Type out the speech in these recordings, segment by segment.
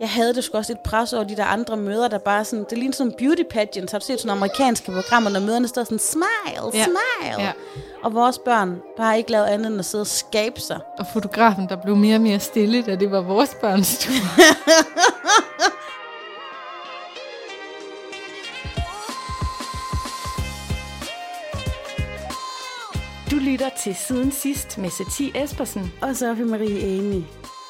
jeg havde det sgu også lidt pres over de der andre møder, der bare sådan, det ligner sådan en beauty pageant. Har du set sådan amerikanske programmer, når møderne står sådan, smile, Ja. smile. Ja. Og vores børn, der har ikke lavet andet end at sidde og skabe sig. Og fotografen, der blev mere og mere stille, da det var vores børns tur. Du lytter til Siden Sidst med Satie Espersen. Og Sofie Marie Amy.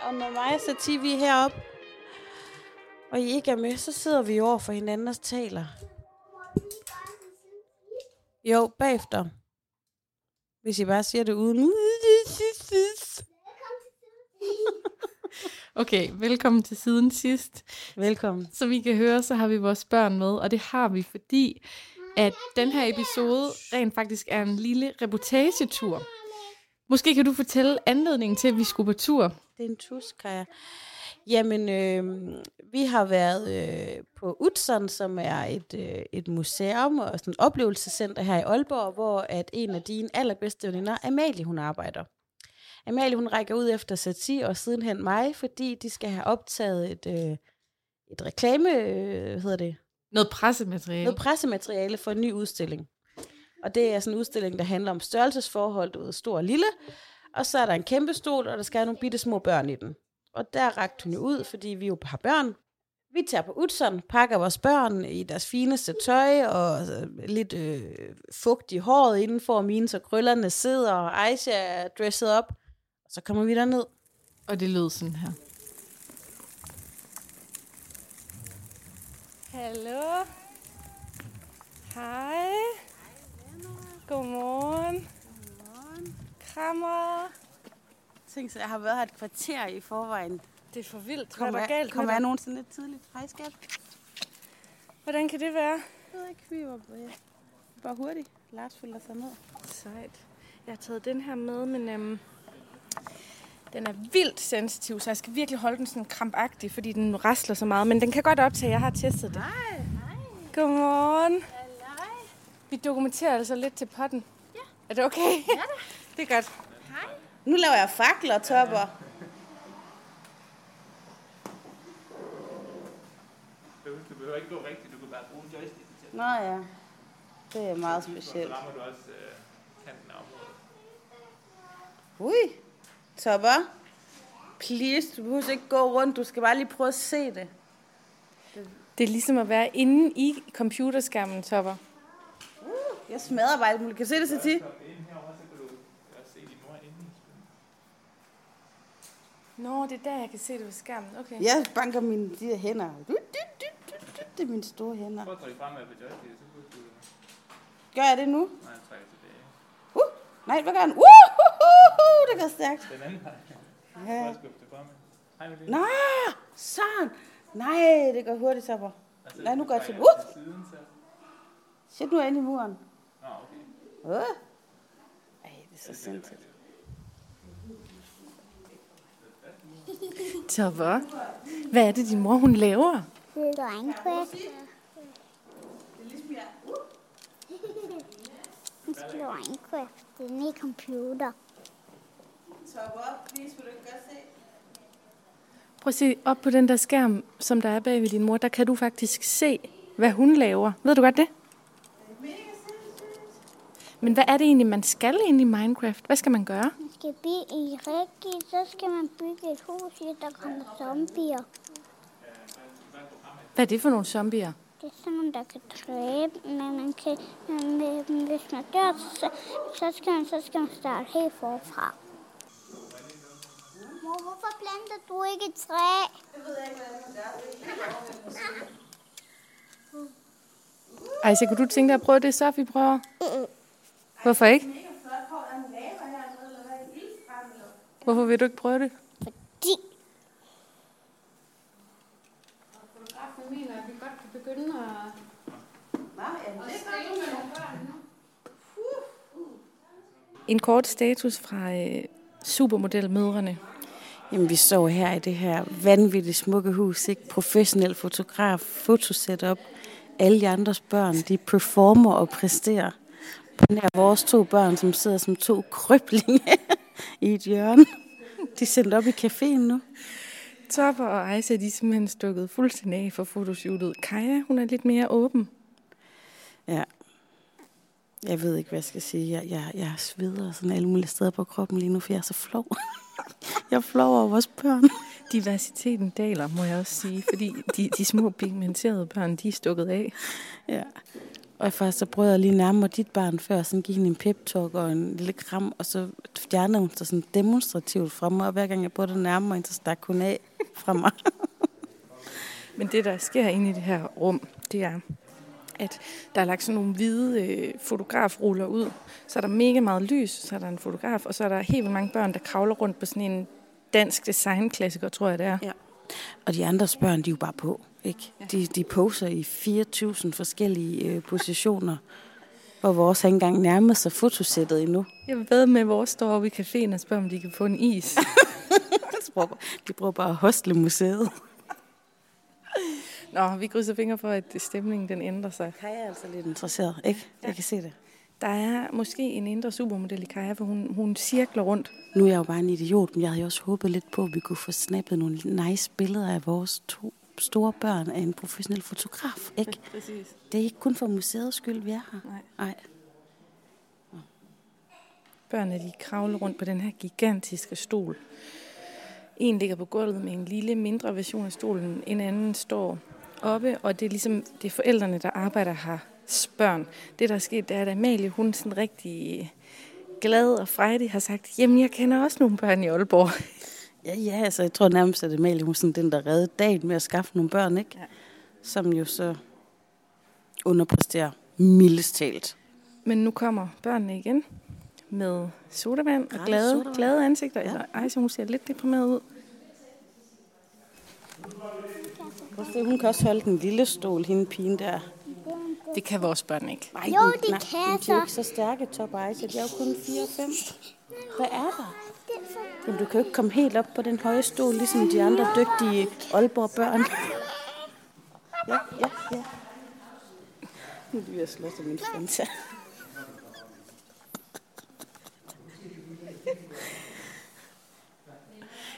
Og når mig, og så TV heroppe, og I ikke er med, så sidder vi over for hinanden og taler. Jo, bagefter. Hvis I bare siger det uden... Okay, velkommen til Siden Sidst. Velkommen. Som I kan høre, så har vi vores børn med, og det har vi, fordi at den her episode rent faktisk er en lille reportagetur. Måske kan du fortælle anledningen til, at vi skulle på tur. Det er en tusk, Kaja. Jamen, øh, vi har været øh, på Utzon, som er et, øh, et museum og sådan et oplevelsescenter her i Aalborg, hvor at en af dine allerbedste veninder, Amalie, hun arbejder. Amalie, hun rækker ud efter Sati og sidenhen mig, fordi de skal have optaget et, øh, et reklame, øh, hvad hedder det, Noget pressemateriale. noget pressemateriale for en ny udstilling. Og det er sådan en udstilling, der handler om størrelsesforhold, du ved, stor og lille. Og så er der en kæmpe stol, og der skal nogle bitte små børn i den. Og der rakte hun jo ud, fordi vi jo har børn. Vi tager på Utzon, pakker vores børn i deres fineste tøj, og øh, lidt øh, fugt i håret indenfor, og mine så krøllerne sidder, og Aisha er dresset op. Og så kommer vi derned. Og det lød sådan her. Hallo. Hej. Godmorgen. Krammer. Tænk så, jeg har været her et kvarter i forvejen. Det er for vildt. Hvad Kommer er der jeg, galt kommer jeg nogensinde lidt tidligt? Hej skat. Hvordan kan det være? Jeg ved ikke, vi var bare hurtigt. Lars følger sig ned. Sejt. Jeg har taget den her med, men øhm, den er vildt sensitiv, så jeg skal virkelig holde den sådan krampagtig, fordi den rasler så meget. Men den kan godt optage, jeg har testet det. Hej, hej. Godmorgen. Vi dokumenterer altså lidt til potten. Ja. Er det okay? Ja da. det er godt. Nu laver jeg fakler og topper. Du behøver ikke gå rigtigt, du kan bare bruge joysticken til. Nå ja, det er meget Så specielt. rammer du også øh, kanten af området. Ui, topper. Please, du behøver ikke gå rundt. Du skal bare lige prøve at se det. Det er ligesom at være inde i computerskærmen, Topper. Jeg smadrer bare alt muligt. Kan du se det, Sati? Så inde herovre, så kan du også se din mor inde i spillet. Nå, det er der, jeg kan se det på skærmen. Okay. Jeg banker mine de her hænder. Du, du, du, du, du. Det er mine store hænder. Prøv at trykke fremad på joysticken, så du... Gør jeg det nu? Nej, trække tilbage. Uh, nej, hvad gør den? Uh, uh, uh, uh, det går stærkt. Den anden vej. Prøv Ja. at skubbe det fremad. Hej med det. Nå, sådan. Nej, det går hurtigt, topper. Altså, Nej, nu går jeg til... trækker Uh, siden, så... shit, nu er jeg inde i muren. Nå, okay. Uh. Ej, det er så sindssygt. Topper, hvad er det, din mor hun laver? Minecraft. Hun spiller Minecraft. Den er i computer. Topper, please, vil du ikke godt se? Prøv at se op på den der skærm, som der er bag ved din mor. Der kan du faktisk se, hvad hun laver. Ved du godt det? Men hvad er det egentlig, man skal ind i Minecraft? Hvad skal man gøre? Skal blive i rigtigt, så skal man bygge et hus, i der kommer zombier. Hvad er det for nogle zombier? Det er sådan nogle, der kan dræbe, men man kan, men, hvis man dør, så, så, skal man, så skal man starte helt forfra. Mor, hvorfor planter du ikke et træ? Ej, så kunne du tænke dig at prøve det, Sofie prøver? Hvorfor ikke? Hvorfor vil du ikke prøve det? De, mener, at vi godt kan begynde at... En kort status fra øh, supermodelmødrene. Jamen, vi står her i det her vanvittigt smukke hus, ikke? Professionel fotograf, fotosetup. Alle de andres børn, de performer og præsterer. På nær vores to børn, som sidder som to kryblinge i et hjørne. De er sendt op i caféen nu. Topper og Ejsa, de er simpelthen stukket fuldstændig af for fotoshootet. Kaja, hun er lidt mere åben. Ja. Jeg ved ikke, hvad jeg skal sige. Jeg, jeg, jeg sveder sådan alle mulige steder på kroppen lige nu, for jeg er så flov. jeg er flov over vores børn. Diversiteten daler, må jeg også sige, fordi de, de små pigmenterede børn, de er stukket af. Ja. Og faktisk så prøvede jeg lige nærmere dit barn før, sådan give hende en pep-talk og en lille kram, og så fjernede hun sig sådan demonstrativt fra mig, og hver gang jeg prøvede det nærmere, hende, så stak hun af fra mig. Men det, der sker inde i det her rum, det er, at der er lagt sådan nogle hvide øh, fotografruller ud. Så er der mega meget lys, så er der en fotograf, og så er der helt vildt mange børn, der kravler rundt på sådan en dansk designklassiker, tror jeg det er. Ja. Og de andres børn, de er jo bare på. Ikke? De, de poser i 4.000 forskellige øh, positioner, hvor vores har ikke engang nærmet sig fotosættet endnu. Jeg ved med, at vores står oppe i caféen og spørger, om de kan få en is. De prøver, bare at hostle museet. Nå, vi krydser fingre for, at stemningen den ændrer sig. Kaja er altså lidt interesseret, ikke? Jeg kan se det. Der er måske en indre supermodel i Kaja, for hun, hun cirkler rundt. Nu er jeg jo bare en idiot, men jeg havde også håbet lidt på, at vi kunne få snappet nogle nice billeder af vores to store børn af en professionel fotograf, ikke? Præcis. Det er ikke kun for museets skyld, vi er her. Nej. Nej. Børnene de kravler rundt på den her gigantiske stol. En ligger på gulvet med en lille, mindre version af stolen. En anden står oppe, og det er ligesom det er forældrene, der arbejder her børn. Det, der er sket, det er, at Amalie, hun er sådan rigtig glad og frejdig, har sagt, jamen, jeg kender også nogle børn i Aalborg. Ja, ja, altså jeg tror nærmest, at Amalie hun er sådan den, der reddede dagen med at skaffe nogle børn, ikke? Ja. Som jo så underpresterer mildest talt. Men nu kommer børnene igen med sodavand og glade, sodavand. glade ansigter. Ja. Eller, ej, så hun ser lidt deprimeret ud. Se, hun kan også holde den lille stol, hende pigen der. Det kan vores børn ikke. Nej, Jo, det nej, kan De er så. jo ikke så stærke, Top Ice. De er jo kun 4 og 5. Hvad er der? Jamen, du kan jo ikke komme helt op på den høje stol, ligesom de andre dygtige Aalborg børn. Ja, ja, ja. Nu er de ved at slå til min Fanta.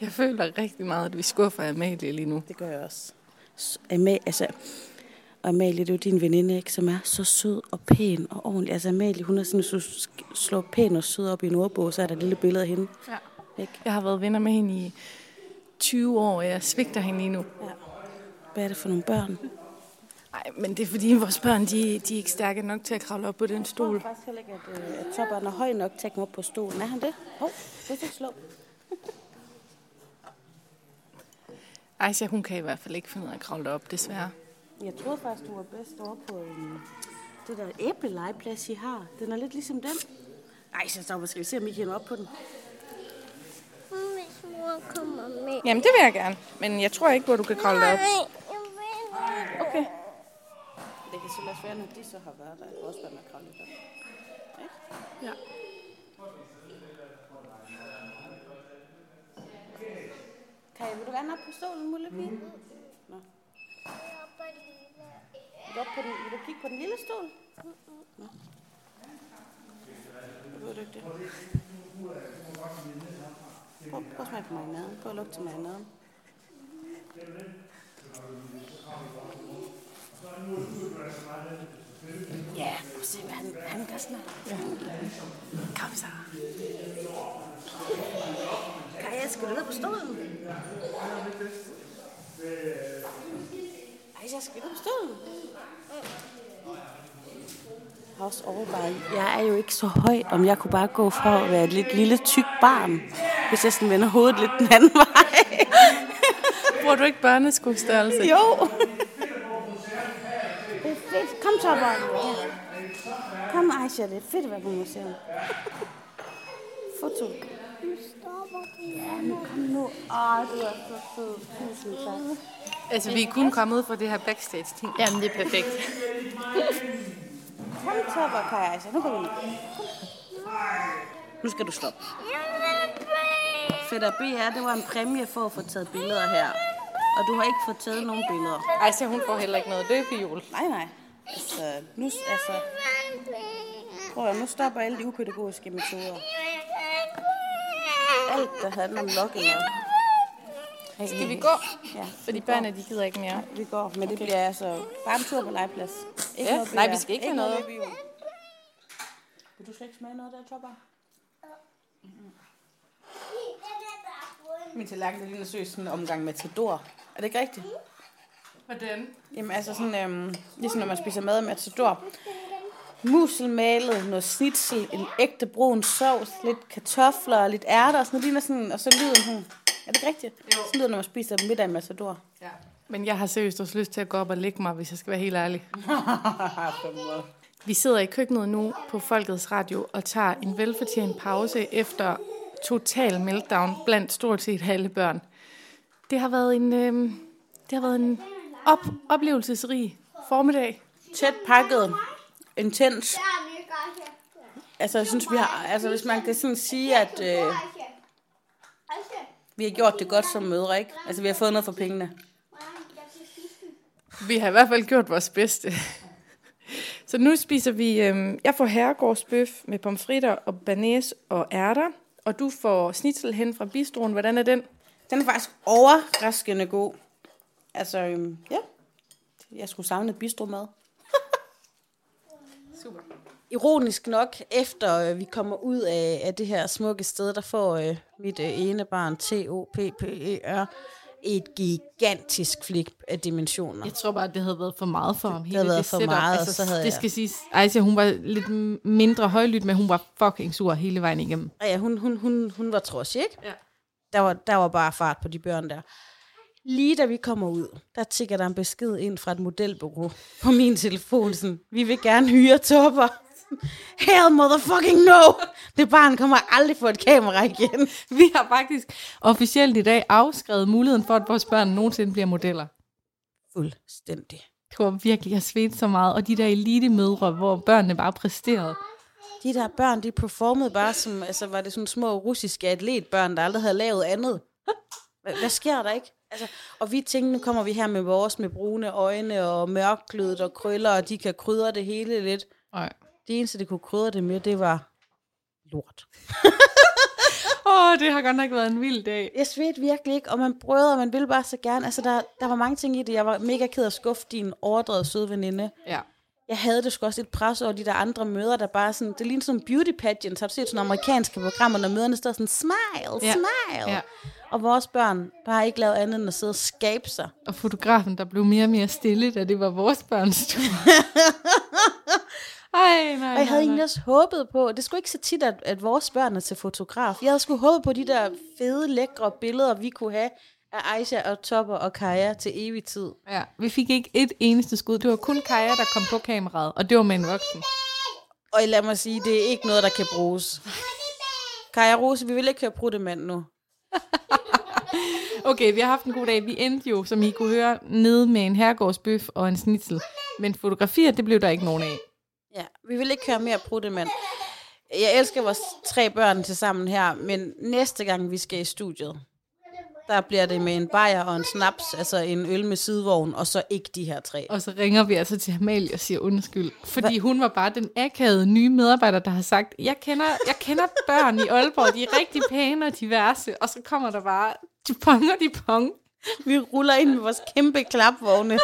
Jeg føler rigtig meget, at vi skuffer Amalie lige nu. Det gør jeg også. S- Ama- altså, og Amalie, det er jo din veninde, ikke, som er så sød og pæn og ordentlig. Altså Amalie, hun er sådan, så sk- slår pæn og sød op i en ordbog, så er der et lille billede af hende. Ja. Ikke? Jeg har været venner med hende i 20 år, og jeg svigter hende lige nu. Hvad er det for nogle børn? Nej, men det er fordi, vores børn, de, de er ikke stærke nok til at kravle op på den Jeg stol. tror faktisk heller ikke, at, øh, at er høj nok til at komme op på stolen. Er han det? Hov, det skal slå. Aisha, hun kan i hvert fald ikke finde ud af at kravle op, desværre. Jeg troede faktisk, du var bedst over på um, det der æblelegeplads, I har. Den er lidt ligesom den. Ej, så stopper. Skal vi se, om I kan op på den? Mor kommer med. Jamen, det vil jeg gerne. Men jeg tror ikke at du kan kravle op. Nej. Okay. Det kan selvfølgelig også være, når de så har været der. at Vores børn er kravlet op. Ja. Kan vil du gerne op på stolen, Mullepige? Nå. Vil du, op på den, vil du kigge på den lille stol? Nå. Ved du ikke det? Prøv, prøv at smage på marinaden. Prøv at lugte til marinaden. Ja, prøv at se, hvad han, han kan snart. Kom så. Kaja, skal du ned på stolen? Ej, jeg skal ned på stolen. Jeg har også overvejet, jeg er jo ikke så høj, om jeg kunne bare gå for at være et lidt lille tyk barn, hvis jeg sådan vender hovedet lidt den anden vej. Bruger du ikke børneskostørrelse? jo. Det er fedt. Kom, Topper. Ja. Kom, Aisha, det er fedt at være på museum. Foto. Ja, nu kom nu. Åh, du er så. Tusind tak. Altså, vi er kun kommet fra det her backstage-ting. Jamen, det er perfekt. Kom, Topper, Aisha. Nu går vi ned. Nu skal du stoppe. Fætter BR, det var en præmie for at få taget billeder her. Og du har ikke fået taget nogen billeder. Ej, så hun får heller ikke noget løbehjul. Nej, nej. Altså, nu, altså, prøv at, nu stopper alle de upædagogiske metoder. Alt, der handler om logninger. Skal vi gå? Ja, Fordi børnene, de gider ikke mere. vi går, men det bliver altså bare en tur på legeplads. Ikke Ja, noget nej, vi skal ikke have noget. løbehjul. Vil du slet ikke smage noget der, Topper? Min tallerken er lige søs sådan en omgang matador. Er det ikke rigtigt? Hvordan? Jamen altså sådan, øhm, ligesom når man spiser mad med matador. Muselmalet, noget snitsel, en ægte brun sovs, lidt kartofler og lidt ærter og sådan noget. Ligner sådan, og så lyden sådan. Er det ikke rigtigt? Jo. Så lyder når man spiser middag i matador. Ja. Men jeg har seriøst også lyst til at gå op og lægge mig, hvis jeg skal være helt ærlig. Vi sidder i køkkenet nu på Folkets Radio og tager en velfortjent pause efter total meltdown blandt stort set alle børn. Det har været en, øh, det har været en op, oplevelsesrig formiddag. Tæt pakket. Intens. Altså, jeg synes, vi har, altså, hvis man kan sådan sige, at øh, vi har gjort det godt som mødre, ikke? Altså, vi har fået noget for pengene. Vi har i hvert fald gjort vores bedste. Så nu spiser vi, øh, jeg får herregårdsbøf med pomfritter og banæs og ærter, og du får snitsel hen fra bistroen. Hvordan er den? Den er faktisk overraskende god. Altså, øhm, ja. Jeg skulle savne bistromad. Super. Ironisk nok, efter øh, vi kommer ud af, af det her smukke sted, der får øh, mit øh, ene barn, T-O-P-P-E-R, et gigantisk flik af dimensioner. Jeg tror bare, det havde været for meget for ham. Hele havde været for setup. meget, Altså, og så havde det jeg- skal siges. Aisha, hun var lidt mindre højlydt, men hun var fucking sur hele vejen igennem. Ja, hun, hun, hun, hun var trods, ikke? Ja. Der var, der var bare fart på de børn der. Lige da vi kommer ud, der tigger der en besked ind fra et modelbureau på min telefon. Sådan, vi vil gerne hyre topper. Hell motherfucking no! Det barn kommer aldrig få et kamera igen. Vi har faktisk officielt i dag afskrevet muligheden for, at vores børn nogensinde bliver modeller. Fuldstændig. Det var virkelig, jeg svedte så meget. Og de der elite-mødre, hvor børnene bare præsterede. De der børn, de performede bare som, altså var det sådan små russiske atletbørn, der aldrig havde lavet andet. Hvad, hvad sker der ikke? Altså, og vi tænkte, nu kommer vi her med vores med brune øjne og mørklødet og krøller, og de kan krydre det hele lidt. Nej. Det eneste, det kunne krydre det med, det var lort. Åh, oh, det har godt nok været en vild dag. Jeg svedte virkelig ikke, og man brød, og man ville bare så gerne. Altså, der, der var mange ting i det. Jeg var mega ked af at skuffe din overdrevet søde veninde. Ja. Jeg havde det sgu også lidt pres over de der andre møder, der bare sådan, det ligner sådan beauty pageants. Har du set sådan amerikanske programmer, når møderne står sådan, smile, Ja. smile. Ja. Og vores børn bare ikke lavet andet end at sidde og skabe sig. Og fotografen, der blev mere og mere stille, da det var vores børns tur. Ej, nej, Og jeg havde nej, egentlig også håbet på, det skulle ikke så tit, at, at vores børn er til fotograf. Jeg havde sgu håbet på de der fede, lækre billeder, vi kunne have af Aisha og Topper og Kaja til evig tid. Ja, vi fik ikke et eneste skud. Det var kun Kaja, der kom på kameraet, og det var med en voksen. Og lad mig sige, det er ikke noget, der kan bruges. Kaja Rose, vi vil ikke høre pruttemand nu. Okay, vi har haft en god dag. Vi endte jo, som I kunne høre, nede med en herregårdsbøf og en snitsel. Men fotografier, det blev der ikke nogen af. Ja, vi vil ikke høre mere pruttemand. Jeg elsker vores tre børn til sammen her, men næste gang vi skal i studiet, der bliver det med en bajer og en snaps, altså en øl med sidevogn, og så ikke de her tre. Og så ringer vi altså til Amalie og siger undskyld. Fordi hun var bare den akavede nye medarbejder, der har sagt, jeg kender, jeg kender børn i Aalborg, de er rigtig pæne og diverse. Og så kommer der bare, de pong og de pong. Vi ruller ind med vores kæmpe klapvogne,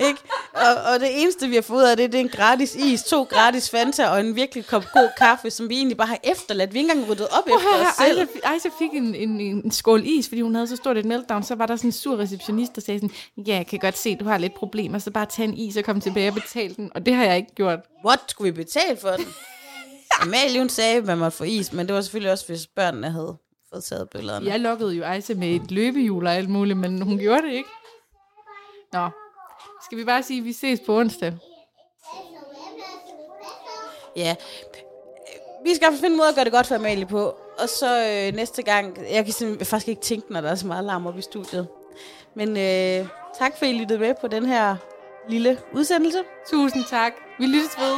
ikke? Og, og det eneste, vi har fået ud af det, det er en gratis is, to gratis Fanta og en virkelig kop god kaffe, som vi egentlig bare har efterladt. Vi har ikke engang ryddet op efter os selv. Aisha, Aisha fik en, en, en skål is, fordi hun havde så stort et meltdown. Så var der sådan en sur receptionist, der sagde sådan, ja, jeg kan godt se, du har lidt problemer, så bare tag en is og kom tilbage og betal den. Og det har jeg ikke gjort. What? Skulle vi betale for den? Amalie, hun sagde, at man måtte få is, men det var selvfølgelig også, hvis børnene havde fået taget billederne. Jeg lokkede jo Aisha med et løbehjul og alt muligt, men hun gjorde det ikke. Nå, skal vi bare sige, at vi ses på onsdag? Ja. Vi skal finde en måde at gøre det godt for Amalie på. Og så øh, næste gang, jeg kan simpelthen faktisk ikke tænke, når der er så meget larm op i studiet. Men øh, tak for, at I lyttede med på den her lille udsendelse. Tusind tak. Vi lyttes ved.